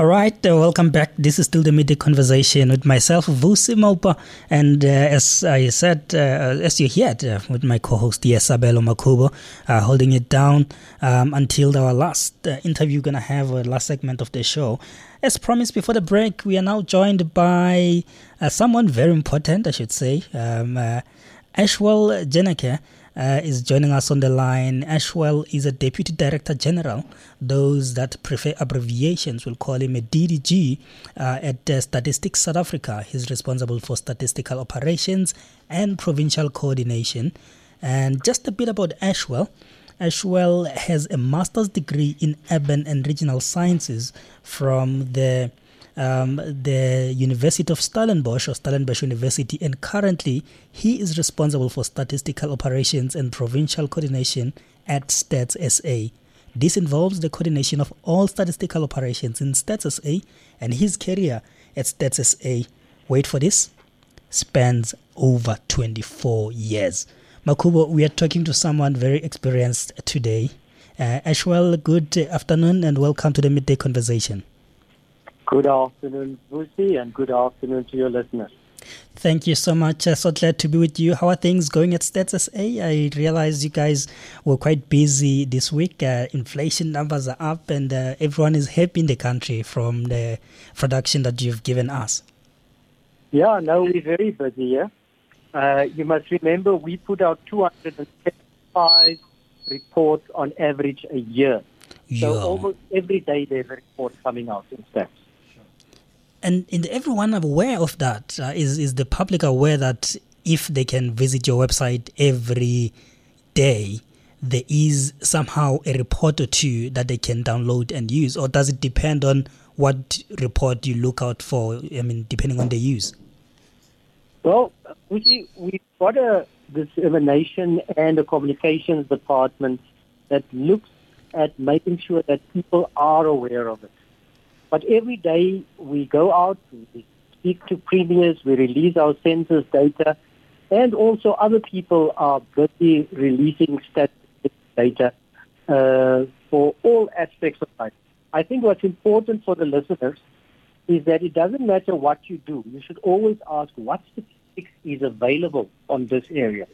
All right, uh, welcome back. This is still the midday conversation with myself, Vusi Mopa, and uh, as I said, uh, as you heard, uh, with my co-host Yesabelo Makubo, uh, holding it down um, until our last uh, interview. Gonna have a last segment of the show. As promised before the break, we are now joined by someone very important, I should say, um, Ashwell Jenneker uh, is joining us on the line. Ashwell is a Deputy Director General. Those that prefer abbreviations will call him a DDG uh, at uh, Statistics South Africa. He's responsible for statistical operations and provincial coordination. And just a bit about Ashwell. Ashwell has a master's degree in urban and regional sciences from the um, the University of Stellenbosch or Stellenbosch University, and currently he is responsible for statistical operations and provincial coordination at Stats SA. This involves the coordination of all statistical operations in Stats SA, and his career at Stats SA, wait for this, spans over 24 years. Makubo, we are talking to someone very experienced today. Uh, Ashwell, good afternoon and welcome to the midday conversation. Good afternoon, Vusi, and good afternoon to your listeners. Thank you so much. Uh, so glad to be with you. How are things going at Stats SA? I realized you guys were quite busy this week. Uh, inflation numbers are up, and uh, everyone is happy in the country from the production that you've given us. Yeah, no, we're very busy. Yeah, uh, you must remember we put out 275 reports on average a year. Yeah. So almost every day there's a report coming out in Stats and is everyone aware of that? Uh, is is the public aware that if they can visit your website every day, there is somehow a report or two that they can download and use, or does it depend on what report you look out for? I mean, depending on the use. Well, we we've got a dissemination and a communications department that looks at making sure that people are aware of it. But every day we go out, we speak to premiers, we release our census data, and also other people are busy releasing statistics data uh, for all aspects of life. I think what's important for the listeners is that it doesn't matter what you do. You should always ask what statistics is available on this area.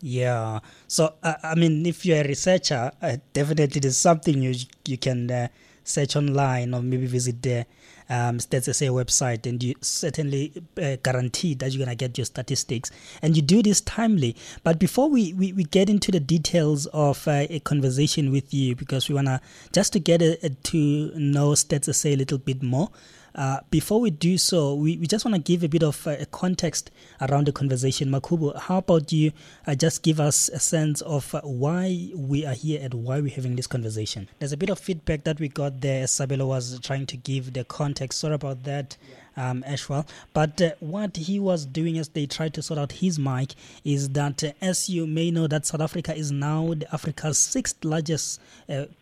Yeah. So, uh, I mean, if you're a researcher, uh, definitely there's something you you can uh, search online or maybe visit the um, Stats SA website, and you certainly uh, guarantee that you're going to get your statistics. And you do this timely. But before we, we, we get into the details of uh, a conversation with you, because we want to just to get a, a, to know Stats SA a little bit more, uh, before we do so, we, we just want to give a bit of uh, context around the conversation. Makubo, how about you uh, just give us a sense of uh, why we are here and why we're having this conversation? There's a bit of feedback that we got there. Sabelo was trying to give the context. Sorry about that. Um, Ashwell. But uh, what he was doing as they tried to sort out his mic is that, as you may know, that South Africa is now Africa's sixth largest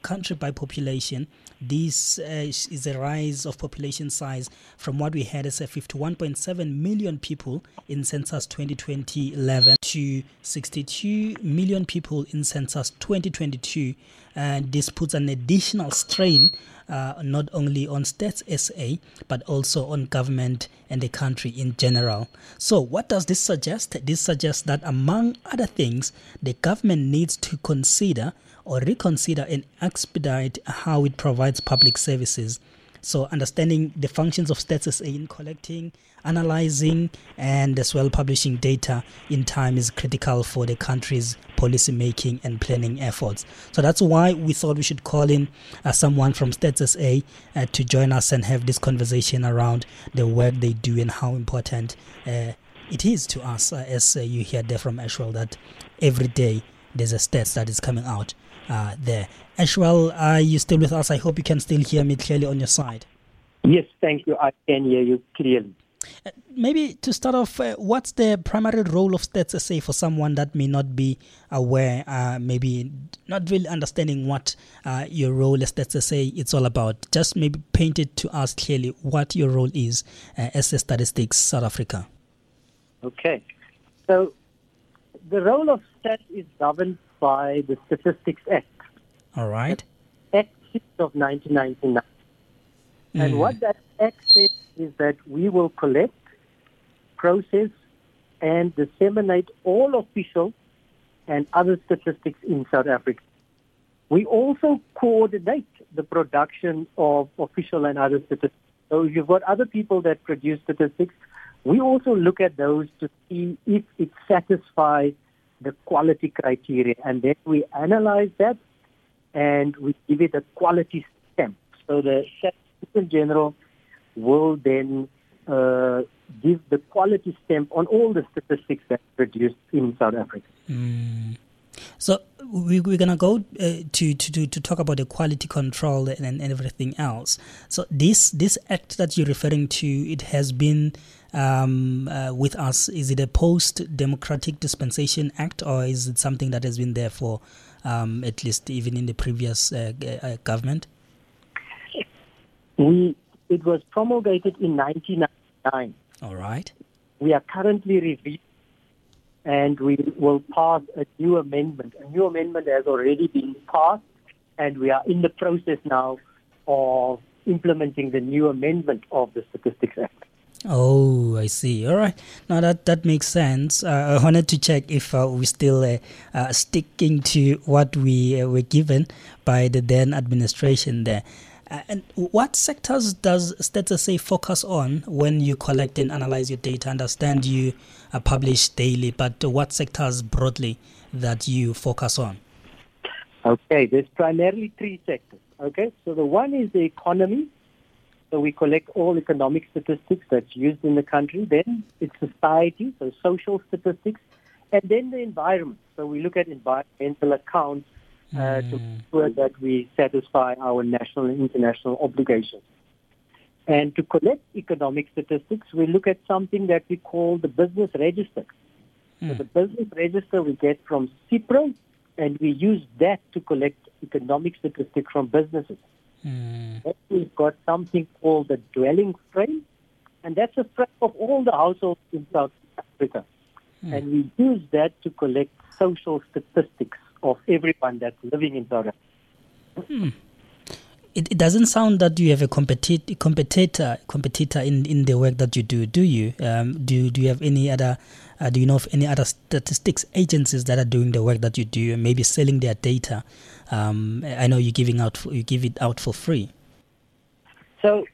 country by population. This uh, is a rise of population size from what we had as a 51.7 million people in census 2020-11 to 62 million people in census 2022. And this puts an additional strain uh, not only on Stats SA, but also on government and the country in general. So, what does this suggest? This suggests that, among other things, the government needs to consider or reconsider and expedite how it provides public services so understanding the functions of Stats in collecting, analyzing, and as well publishing data in time is critical for the country's policy making and planning efforts. So that's why we thought we should call in uh, someone from Stats SA uh, to join us and have this conversation around the work they do and how important uh, it is to us, uh, as uh, you hear there from Ashwell, that every day there's a stats that is coming out uh, there. Ashwell, are you still with us? I hope you can still hear me clearly on your side. Yes, thank you. I can hear you clearly. Uh, maybe to start off, uh, what's the primary role of Stats SA for someone that may not be aware, uh, maybe not really understanding what uh, your role as Stats SA it's all about? Just maybe paint it to us clearly what your role is uh, as a Statistics South Africa. Okay. So the role of Stats is governed by the Statistics Act. All right. Act 6 of 1999. And what that act says is that we will collect, process, and disseminate all official and other statistics in South Africa. We also coordinate the production of official and other statistics. So if you've got other people that produce statistics. We also look at those to see if it satisfies the quality criteria. And then we analyze that and we give it a quality stamp. So the Statistician-General will then uh, give the quality stamp on all the statistics that are produced in South Africa. Mm. So we, we're gonna go uh, to, to to talk about the quality control and, and everything else. So this this act that you're referring to, it has been um, uh, with us. Is it a post-democratic dispensation act, or is it something that has been there for um, at least even in the previous uh, uh government? We it was promulgated in 1999. All right. We are currently reviewing and we will pass a new amendment. A new amendment has already been passed, and we are in the process now of implementing the new amendment of the Statistics Act. Oh, I see. All right. Now that that makes sense. Uh, I wanted to check if uh, we're still uh, uh sticking to what we uh, were given by the then administration there. Uh, and what sectors does Stats SA focus on when you collect and analyze your data? understand you publish daily, but what sectors broadly that you focus on? Okay, there's primarily three sectors. Okay, so the one is the economy. So we collect all economic statistics that's used in the country. Then it's society, so social statistics, and then the environment. So we look at environmental accounts uh, to hmm. ensure that we satisfy our national and international obligations. And to collect economic statistics, we look at something that we call the business register. Mm. So hmm. the business register we get from CIPRO, and we use that to collect economic statistics from businesses. Mm. we've got something called the dwelling frame, and that's a frame of all the households in South Africa. Mm. And we use that to collect social statistics of everyone that's living in South Africa. Hmm. It, it, doesn't sound that you have a competi- competitor competitor in, in the work that you do, do you? Um, do do you have any other? Uh, do you know of any other statistics agencies that are doing the work that you do, and maybe selling their data? Um, I know you're giving out you give it out for free. So,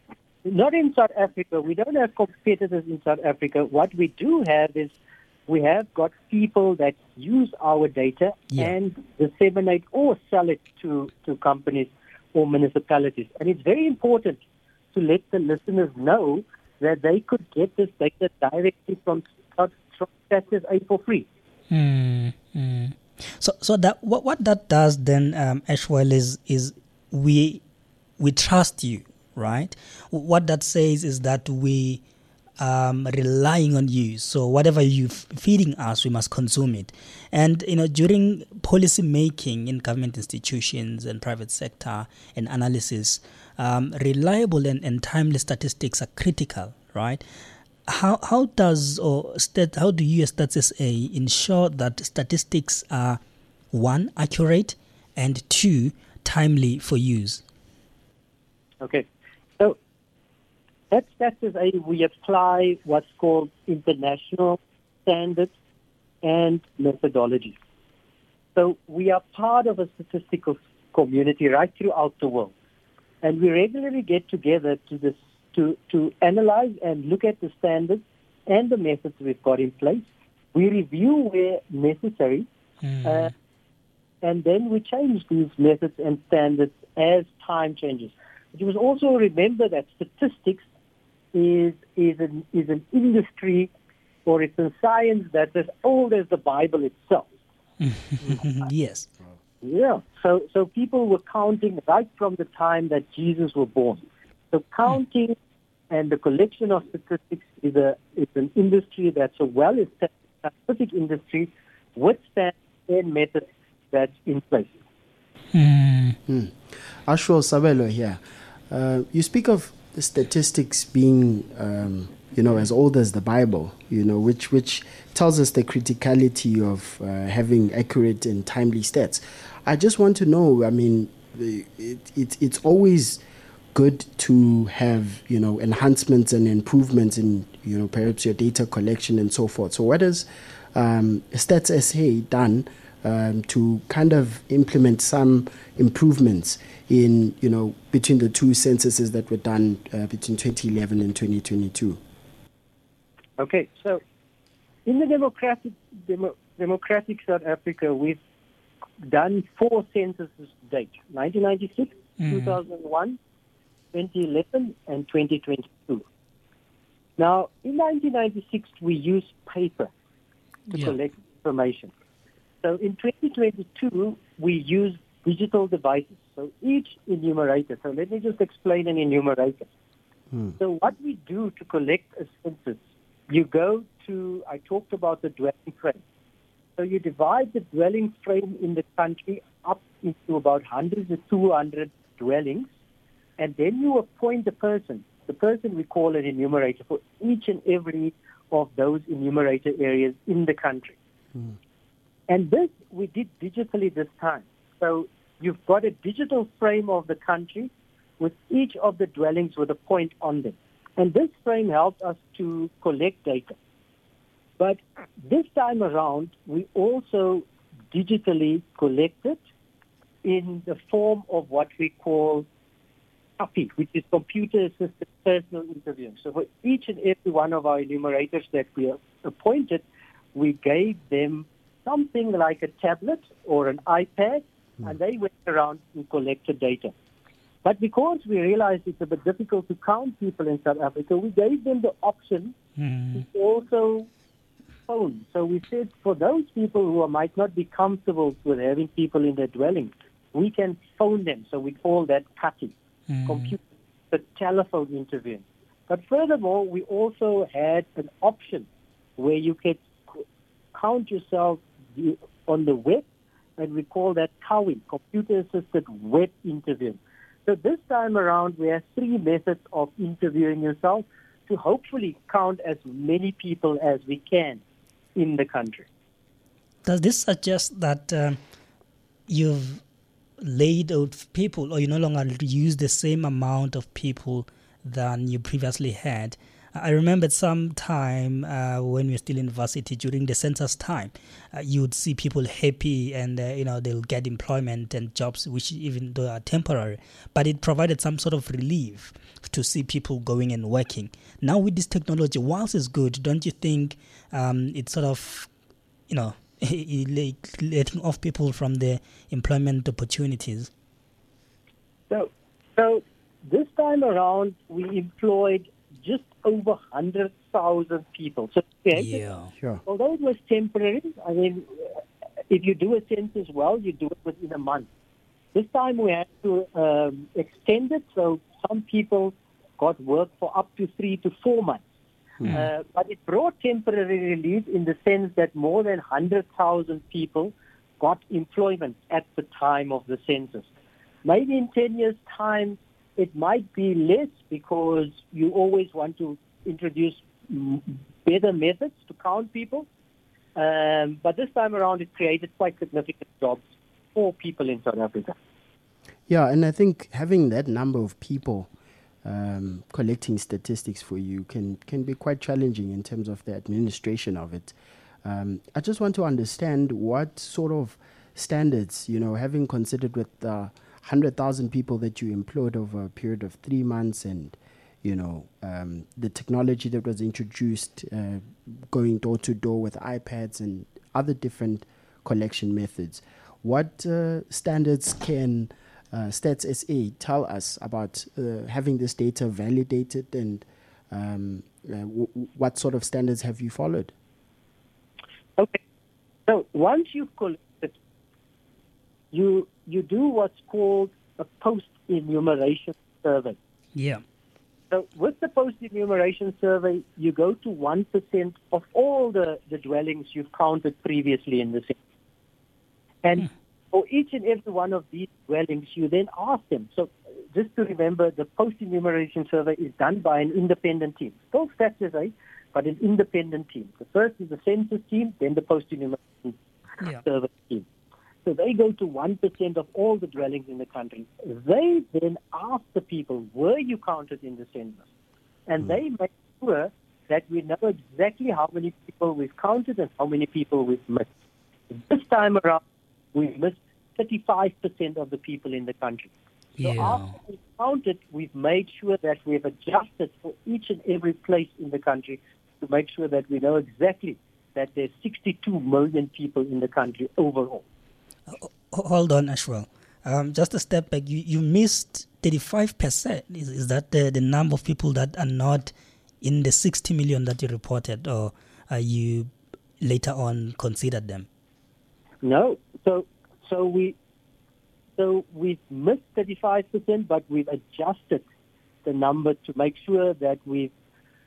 not in South Africa. We don't have competitors in South Africa. What we do have is we have got people that use our data yeah. and disseminate or sell it to, to companies or municipalities. And it's very important to let the listeners know that they could get this data directly from, from Stats SA for free. Mm, mm. So, so that what, what that does then, um, Ashwell, is is we we trust you, right? What that says is that we um, relying on you. So whatever you're feeding us, we must consume it. And you know, during policy making in government institutions and private sector and analysis, um, reliable and, and timely statistics are critical, right? How how does or stat, how do you as Stats SA ensure that statistics are one accurate and two timely for use? Okay, so at Stats SA, we apply what's called international standards and methodologies. So we are part of a statistical community right throughout the world. And we regularly get together to, this, to, to analyze and look at the standards and the methods we've got in place. We review where necessary, mm. uh, and then we change these methods and standards as time changes. But you must also remember that statistics is is an is an industry or it's a science that's as old as the Bible itself. yes. Yeah. So so people were counting right from the time that Jesus was born. So counting and the collection of statistics is a is an industry that's a well established scientific industry with standards and methods that's in place. Mm. Hmm. Ashwell Sabelo here. Uh, you speak of the statistics being, um, you know, as old as the Bible, you know, which which tells us the criticality of uh, having accurate and timely stats. I just want to know. I mean, it, it it's always good to have you know enhancements and improvements in you know perhaps your data collection and so forth. So what has um, Stats SA done um, to kind of implement some improvements in you know between the two censuses that were done uh, between 2011 and 2022? Okay, so in the democratic demo, democratic South Africa, we've done four censuses to date: 1996, mm. 2001, 2011, and 2022. Now, in 1996, we used paper to yeah. collect information. So in 2022, we use digital devices. So each enumerator, so let me just explain an enumerator. Hmm. So what we do to collect a census, you go to, I talked about the dwelling frame. So you divide the dwelling frame in the country up into about 100 to 200 dwellings, and then you appoint the person. The person we call an enumerator for each and every of those enumerator areas in the country. Hmm. And this we did digitally this time. So you've got a digital frame of the country with each of the dwellings with a point on them. And this frame helps us to collect data. But this time around, we also digitally collect it in the form of what we call CAPI, which is computer-assisted personal interviewing. So for each and every one of our enumerators that we appointed, we gave them something like a tablet or an iPad, mm. and they went around and collected data. But because we realized it's a bit difficult to count people in South Africa, we gave them the option mm. to also phone. So we said for those people who might not be comfortable with having people in their dwelling, we can phone them. So we call that CATI mm. computer, the telephone interview. But furthermore, we also had an option where you could count yourself on the web, and we call that CAWI, computer-assisted web interview. So this time around, we have three methods of interviewing yourself to hopefully count as many people as we can in the country. Does this suggest that uh, you've laid out people or you no longer use the same amount of people than you previously had. I remember some time uh, when we were still in varsity during the census time, uh, you would see people happy and uh, you know they'll get employment and jobs, which even though are temporary, but it provided some sort of relief to see people going and working. Now with this technology, whilst it's good, don't you think um, it's sort of you know letting off people from their employment opportunities? So, so this time around, we employed just over 100,000 people. So, yeah, sure. Although it was temporary, I mean, if you do a census well, you do it within a month. This time we had to um, extend it, so some people got work for up to three to four months. Mm. Uh, but it brought temporary relief in the sense that more than 100,000 people got employment at the time of the census. Maybe in 10 years' time, it might be less because you always want to introduce better methods to count people. Um, but this time around, it created quite significant jobs for people in South Africa. Yeah, and I think having that number of people um, collecting statistics for you can can be quite challenging in terms of the administration of it. Um, I just want to understand what sort of standards, you know, having considered with the hundred thousand people that you employed over a period of three months, and you know, um, the technology that was introduced, uh, going door to door with iPads and other different collection methods. What uh, standards can uh, Stats SA tell us about uh, having this data validated and um, uh, w- what sort of standards have you followed? Okay. So once you've collected, you, you do what's called a post enumeration survey. Yeah. So with the post enumeration survey, you go to 1% of all the, the dwellings you've counted previously in the city. And hmm for each and every one of these dwellings, you then ask them. So just to remember, the post-enumeration survey is done by an independent team. Still statutory, but an independent team. The first is the census team, then the post-enumeration yeah. survey team. so they go to 1% of all the dwellings in the country. They then ask the people, were you counted in the census? And mm. they make sure that we know exactly how many people we've counted and how many people we've missed. This time around, we've missed 35% of the people in the country. So yeah. after we've counted, we've made sure that we've adjusted for each and every place in the country to make sure that we know exactly that there's 62 million people in the country overall. Uh, hold on, Ashwell. Um, just a step back. You, you missed 35%. Is, is that the, the number of people that are not in the 60 million that you reported, or are you later on considered them? No. So so we so we've missed 35%, but we've adjusted the number to make sure that we've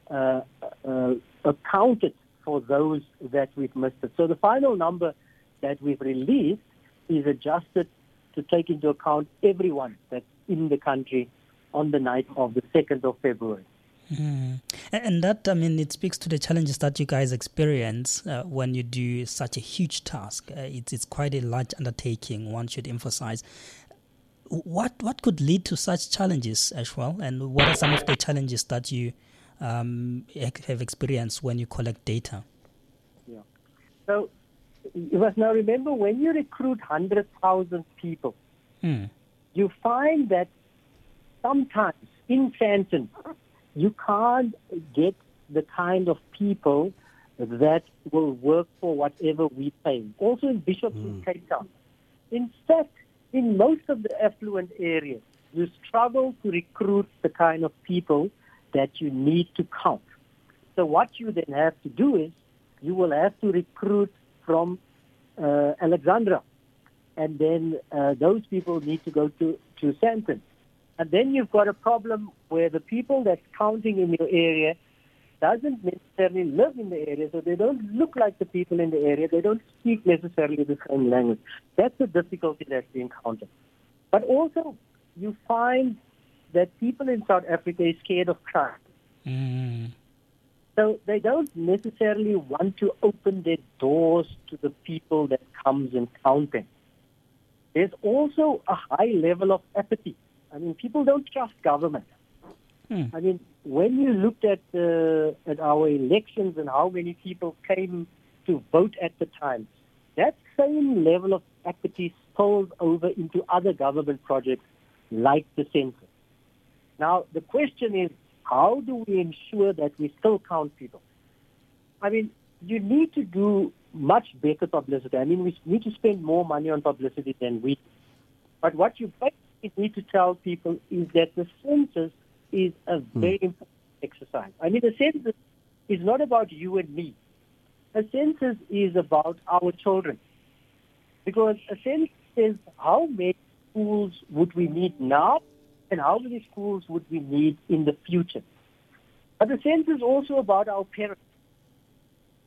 uh, uh, accounted for those that we've missed it. So the final number that we've released is adjusted to take into account everyone that's in the country on the night of the 2nd of February. Mm. And that, I mean, it speaks to the challenges that you guys experience uh, when you do such a huge task. Uh, it's, it's quite a large undertaking, one should emphasize. What, what could lead to such challenges as well? And what are some of the challenges that you um, have experienced when you collect data? Yeah. So you must now remember when you recruit 100,000 people, mm. you find that sometimes in Sandton, you can't get the kind of people that will work for whatever we pay. Also in Bishop's mm. in Cape Town. In fact, in most of the affluent areas, you struggle to recruit the kind of people that you need to count. So what you then have to do is you will have to recruit from uh, Alexandra, and then uh, those people need to go to, to Sandton. And then you've got a problem where the people that's counting in your area doesn't necessarily live in the area, so they don't look like the people in the area. They don't speak necessarily the same language. That's the difficulty that's being encountered. But also, you find that people in South Africa are scared of crime. Mm. So they don't necessarily want to open their doors to the people that comes and counting. There's also a high level of apathy. I mean, people don't trust government. Hmm. I mean, when you looked at uh, at our elections and how many people came to vote at the time, that same level of apathy spills over into other government projects like the census. Now, the question is, how do we ensure that we still count people? I mean, you need to do much better publicity. I mean, we need to spend more money on publicity than we. But what you need to tell people is that the census is a hmm. very important exercise. I mean, the census is not about you and me. A census is about our children. Because a census is how many schools would we need now and how many schools would we need in the future. But the census is also about our parents.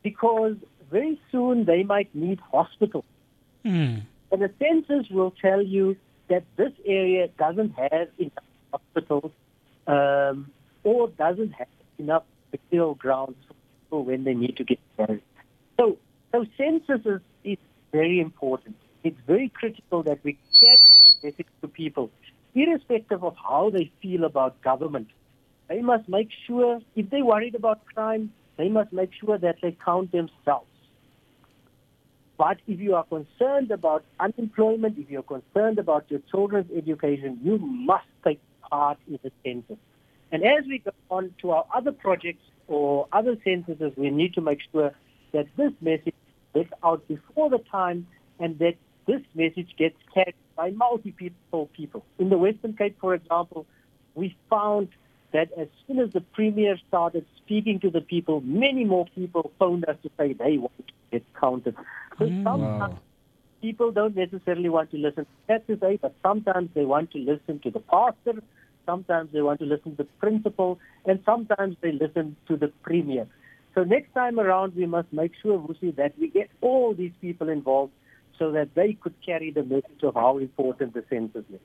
Because very soon they might need hospitals. Mm. And the census will tell you that this area doesn't have enough hospitals um, or doesn't have enough burial grounds for people when they need to get married. So, so census is, is very important. It's very critical that we get message to people, irrespective of how they feel about government. They must make sure, if they're worried about crime, they must make sure that they count themselves. But if you are concerned about unemployment, if you're concerned about your children's education, you must take part in the census. And as we go on to our other projects or other censuses, we need to make sure that this message gets out before the time and that this message gets carried by multiple people. In the Western Cape, for example, we found that as soon as the Premier started speaking to the people, many more people phoned us to say they want to get counted. So mm. sometimes wow. people don't necessarily want to listen to say, but sometimes they want to listen to the pastor, sometimes they want to listen to the principal, and sometimes they listen to the premier. So next time around, we must make sure, Vusi, that we get all these people involved so that they could carry the message of how important the census is.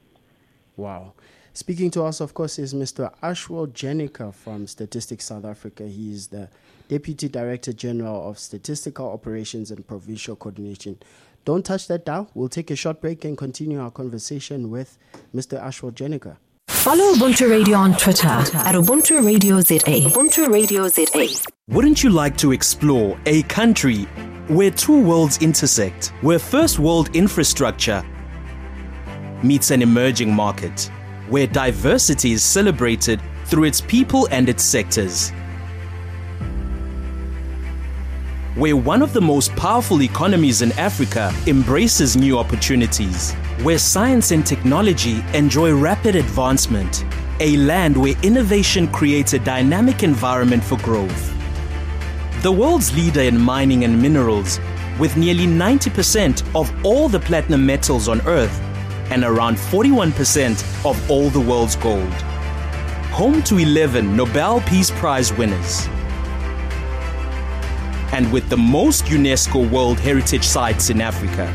Wow. Speaking to us, of course, is Mr. Ashwell Jenneker from Statistics South Africa. He is the Deputy Director General of Statistical Operations and Provincial Coordination. Don't touch that dial. We'll take a short break and continue our conversation with Mr. Ashwell Jenneker. Follow Ubuntu Radio on Twitter at Ubuntu Radio ZA. Ubuntu Radio ZA. Wouldn't you like to explore a country where two worlds intersect, where first world infrastructure meets an emerging market, where diversity is celebrated through its people and its sectors? where one of the most powerful economies in Africa embraces new opportunities, where science and technology enjoy rapid advancement, a land where innovation creates a dynamic environment for growth. The world's leader in mining and minerals, with nearly 90% of all the platinum metals on Earth and around 41% of all the world's gold. Home to 11 Nobel Peace Prize winners and with the most UNESCO World Heritage Sites in Africa.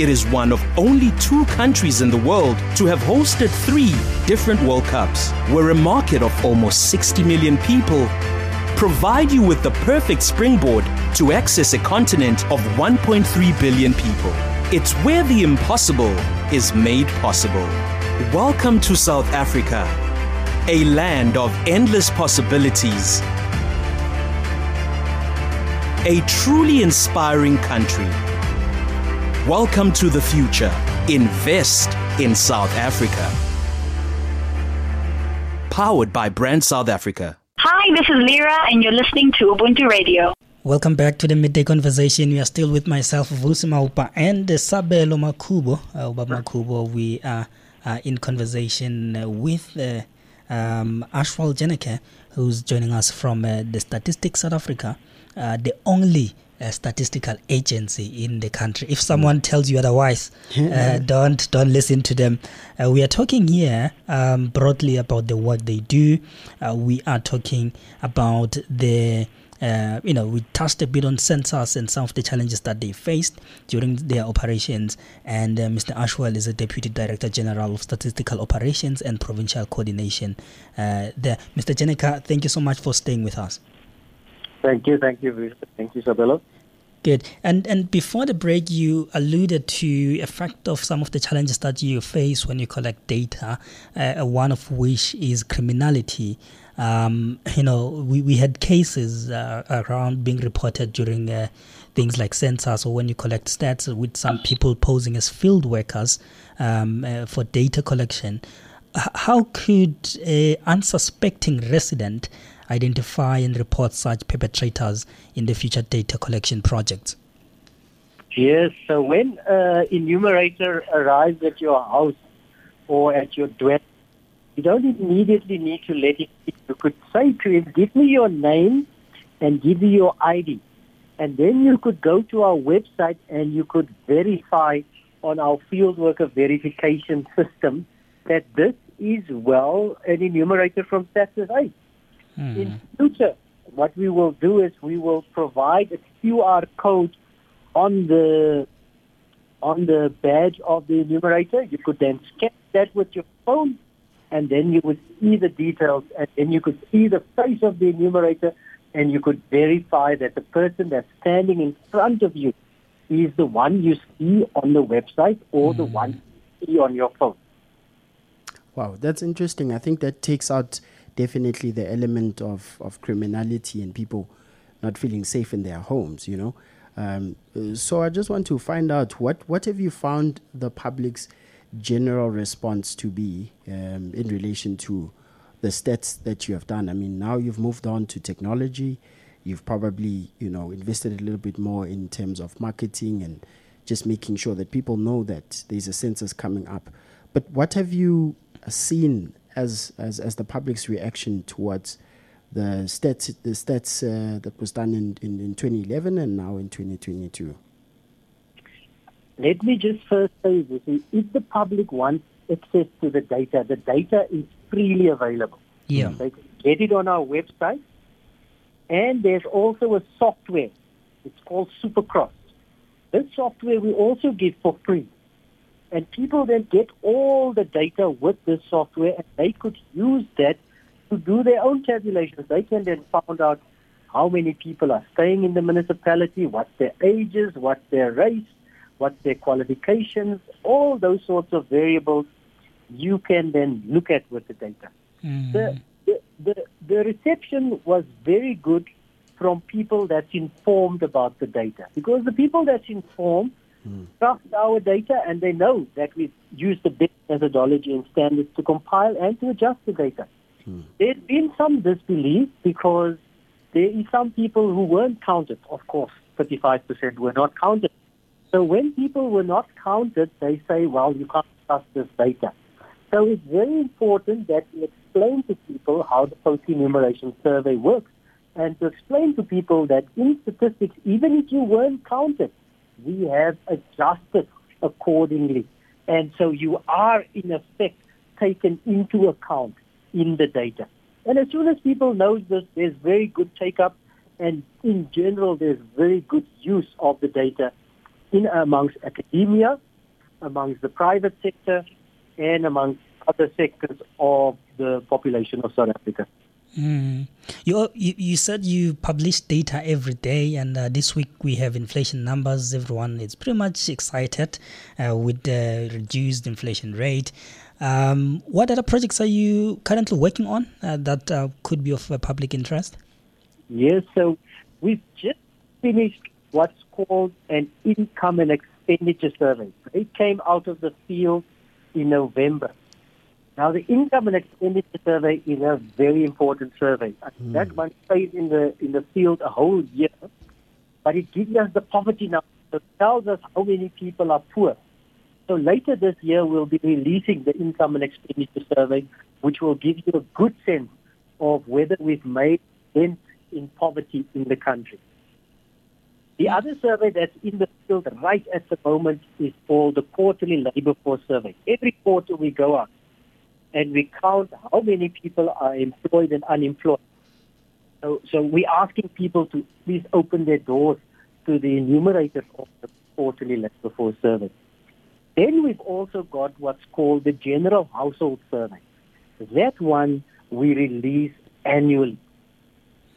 It is one of only two countries in the world to have hosted three different World Cups, where a market of almost 60 million people provide you with the perfect springboard to access a continent of 1.3 billion people. It's where the impossible is made possible. Welcome to South Africa, a land of endless possibilities a truly inspiring country. Welcome to the future. Invest in South Africa. Powered by Brand South Africa. Hi, this is Lyra, and you're listening to Ubuntu Radio. Welcome back to the midday conversation. We are still with myself, Vusi Maupa, and Sabelo Makubo. Uh, Uba Makubo, we are uh, in conversation uh, with uh, um, Ashwell Jenneker, who's joining us from uh, the Statistics South Africa uh, the only uh, statistical agency in the country. If someone tells you otherwise, uh, don't don't listen to them. Uh, we are talking here um, broadly about the work they do. Uh, we are talking about the. Uh, you know, we touched a bit on census and some of the challenges that they faced during their operations. And Mr. Ashwell is a Deputy Director General of Statistical Operations and Provincial Coordination there. Mr. Jenneker, thank you so much for staying with us. Thank you, thank you, thank you, Sabelo. Good. And and before the break, you alluded to a fact of some of the challenges that you face when you collect data. Uh, one of which is criminality. Um, you know, we, we had cases uh, around being reported during uh, things like census or when you collect stats with some people posing as field workers um, uh, for data collection. H- how could a unsuspecting resident identify and report such perpetrators in the future data collection projects? Yes, so when an enumerator arrives at your house or at your door, you don't immediately need to let it in. You could say to him, give me your name and give me your ID. And then you could go to our website and you could verify on our field worker verification system that this is well an enumerator from Stats SA. Mm. In future, what we will do is we will provide a QR code on the on the badge of the enumerator. You could then scan that with your phone, and then you would see the details, and then you could see the face of the enumerator, and you could verify that the person that's standing in front of you is the one you see on the website or mm. the one you see on your phone. Wow, that's interesting. I think that takes out definitely the element of, of criminality and people not feeling safe in their homes, you know. Um, so I just want to find out what, what have you found the public's general response to be um, in relation to the stats that you have done? I mean, now you've moved on to technology. You've probably, you know, invested a little bit more in terms of marketing and just making sure that people know that there's a census coming up. But what have you seen as as as the public's reaction towards the stats the stats uh, that was done in, in, in 2011 and now in 2022? Let me just first say this: if the public wants access to the data, the data is freely available. Yeah, they can get it on our website, and there's also a software. It's called Supercross. This software we also give for free. And people then get all the data with this software and they could use that to do their own tabulations. They can then find out how many people are staying in the municipality, what's their ages, what's their race, what's their qualifications, all those sorts of variables you can then look at with the data. Mm. The, the, the, the reception was very good from people that's informed about the data because the people that's informed trust our data and they know that we use the best methodology and standards to compile and to adjust the data. There's been some disbelief because there is some people who weren't counted. Of course, 35% were not counted. So when people were not counted, they say, well, you can't trust this data. So it's very important that we explain to people how the post-enumeration survey works and to explain to people that in statistics, even if you weren't counted, we have adjusted accordingly. And so you are, in effect, taken into account in the data. And as soon as people know this, there's very good take-up, and in general, there's very good use of the data in amongst academia, amongst the private sector, and amongst other sectors of the population of South Africa. Mm. You, you you said you publish data every day, and uh, this week we have inflation numbers. Everyone is pretty much excited uh, with the reduced inflation rate. Um, what other projects are you currently working on uh, that uh, could be of uh, public interest? Yes, so we've just finished what's called an income and expenditure survey. It came out of the field in November. Now, the income and expenditure survey is a very important survey. That hmm. one stays in the in the field a whole year, but it gives us the poverty number. So it tells us how many people are poor. So later this year, we'll be releasing the income and expenditure survey, which will give you a good sense of whether we've made dent in poverty in the country. The other survey that's in the field right at the moment is called the quarterly labor force survey. Every quarter we go out and we count how many people are employed and unemployed. So, so we're asking people to please open their doors to the enumerator of the quarterly labor force survey. Then we've also got what's called the general household survey. That one we release annually.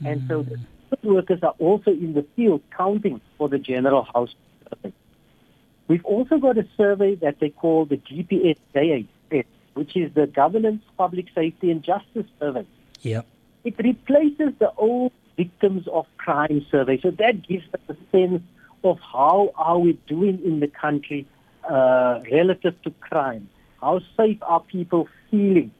And so the workers are also in the field counting for the general house survey. We've also got a survey that they call the GPS JAS, which is the Governance, Public Safety and Justice Survey. Yeah. It replaces the old victims of crime survey. So that gives us a sense of how are we doing in the country uh, relative to crime. How safe are people feeling?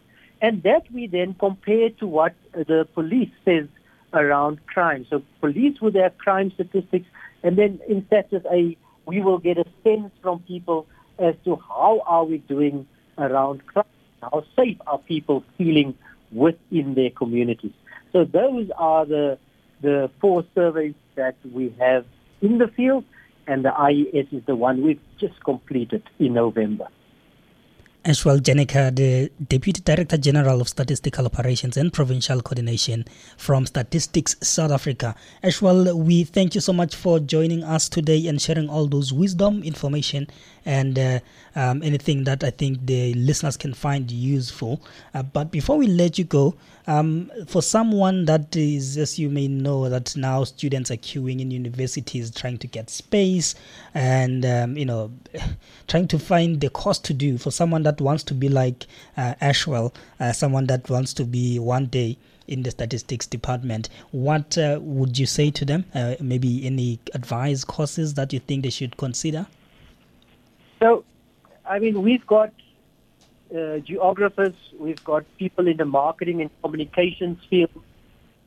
And that we then compare to what the police says around crime. So police with their crime statistics, and then in Stats SA, we will get a sense from people as to how are we doing around crime. How safe are people feeling within their communities? So those are the the four surveys that we have in the field, and the IES is the one we've just completed in November. Ashwell Jenneker, the Deputy Director General of Statistical Operations and Provincial Coordination from Statistics South Africa. Ashwell, we thank you so much for joining us today and sharing all those wisdom, information, and uh, um, anything that I think the listeners can find useful. Uh, but before we let you go, um, for someone that is, as you may know, that now students are queuing in universities trying to get space and, um, you know, trying to find the cost to do for someone that wants to be like uh, Ashwell, uh, someone that wants to be one day in the statistics department, what uh, would you say to them? Uh, maybe any advice courses that you think they should consider? So, I mean, we've got uh, geographers, we've got people in the marketing and communications field,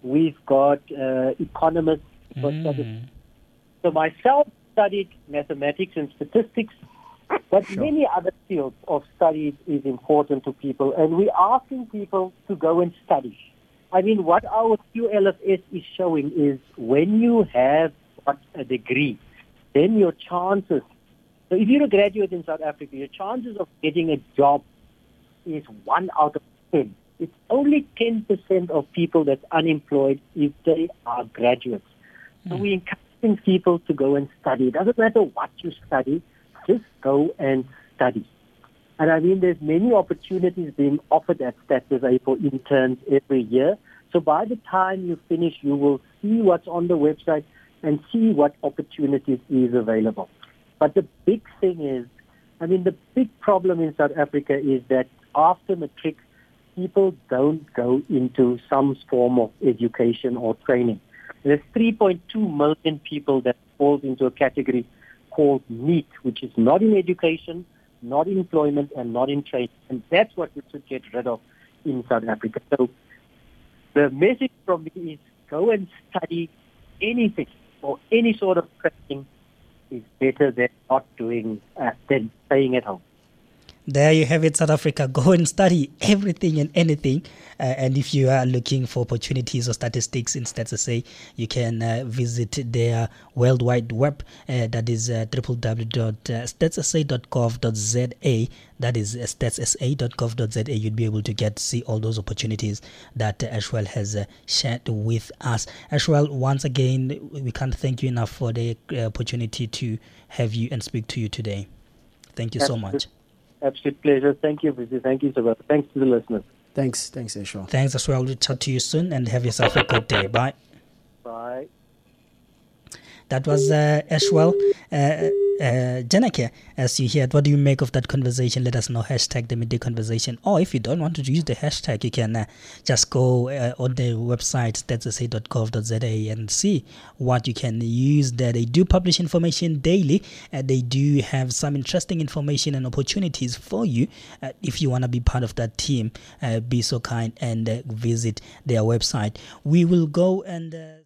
we've got uh, economists. statistics. So myself studied mathematics and statistics, but many other fields of studies is important to people, and we're asking people to go and study. I mean, what our QLFS is showing is when you have a degree, then your chances. So if you're a graduate in South Africa, your chances of getting a job is one out of ten. It's only ten percent of people that's unemployed if they are graduates. So hmm. we're encouraging people to go and study. It doesn't matter what you study, just go and study. And I mean, there's many opportunities being offered at Stats SA for interns every year. So by the time you finish, you will see what's on the website and see what opportunities is available. But the big thing is, I mean, the big problem in South Africa is that after matric, people don't go into some form of education or training. There's 3.2 million people that falls into a category called NEET, which is not in education, not in employment, and not in training. And that's what we should get rid of in South Africa. So the message from me is go and study anything or any sort of training is better than not doing uh, than staying at home. There you have it, South Africa. Go and study everything and anything. Uh, and if you are looking for opportunities or statistics in StatsSA, you can uh, visit their worldwide web. Uh, that is uh, www.statssa.gov.za. That is uh, statssa.gov.za. You'd be able to get see all those opportunities that uh, Ashwell has uh, shared with us. Ashwell, once again, we can't thank you enough for the uh, opportunity to have you and speak to you today. Thank you so much. Absolute pleasure. Thank you, Vizzy. Thank you so much. Thanks to the listeners. Thanks, thanks, Ashwell. Thanks as well. We'll chat to you soon and have yourself a good day. Bye. Bye. That was uh, Ashwell uh, uh. As you heard, what do you make of that conversation? Let us know. Hashtag the midday conversation. Or if you don't want to use the hashtag, you can uh, just go uh, on the website statssa.gov.za and see what you can use there. They do publish information daily. They do have some interesting information and opportunities for you. Uh, if you want to be part of that team, uh, be so kind and uh, visit their website. We will go and. Uh,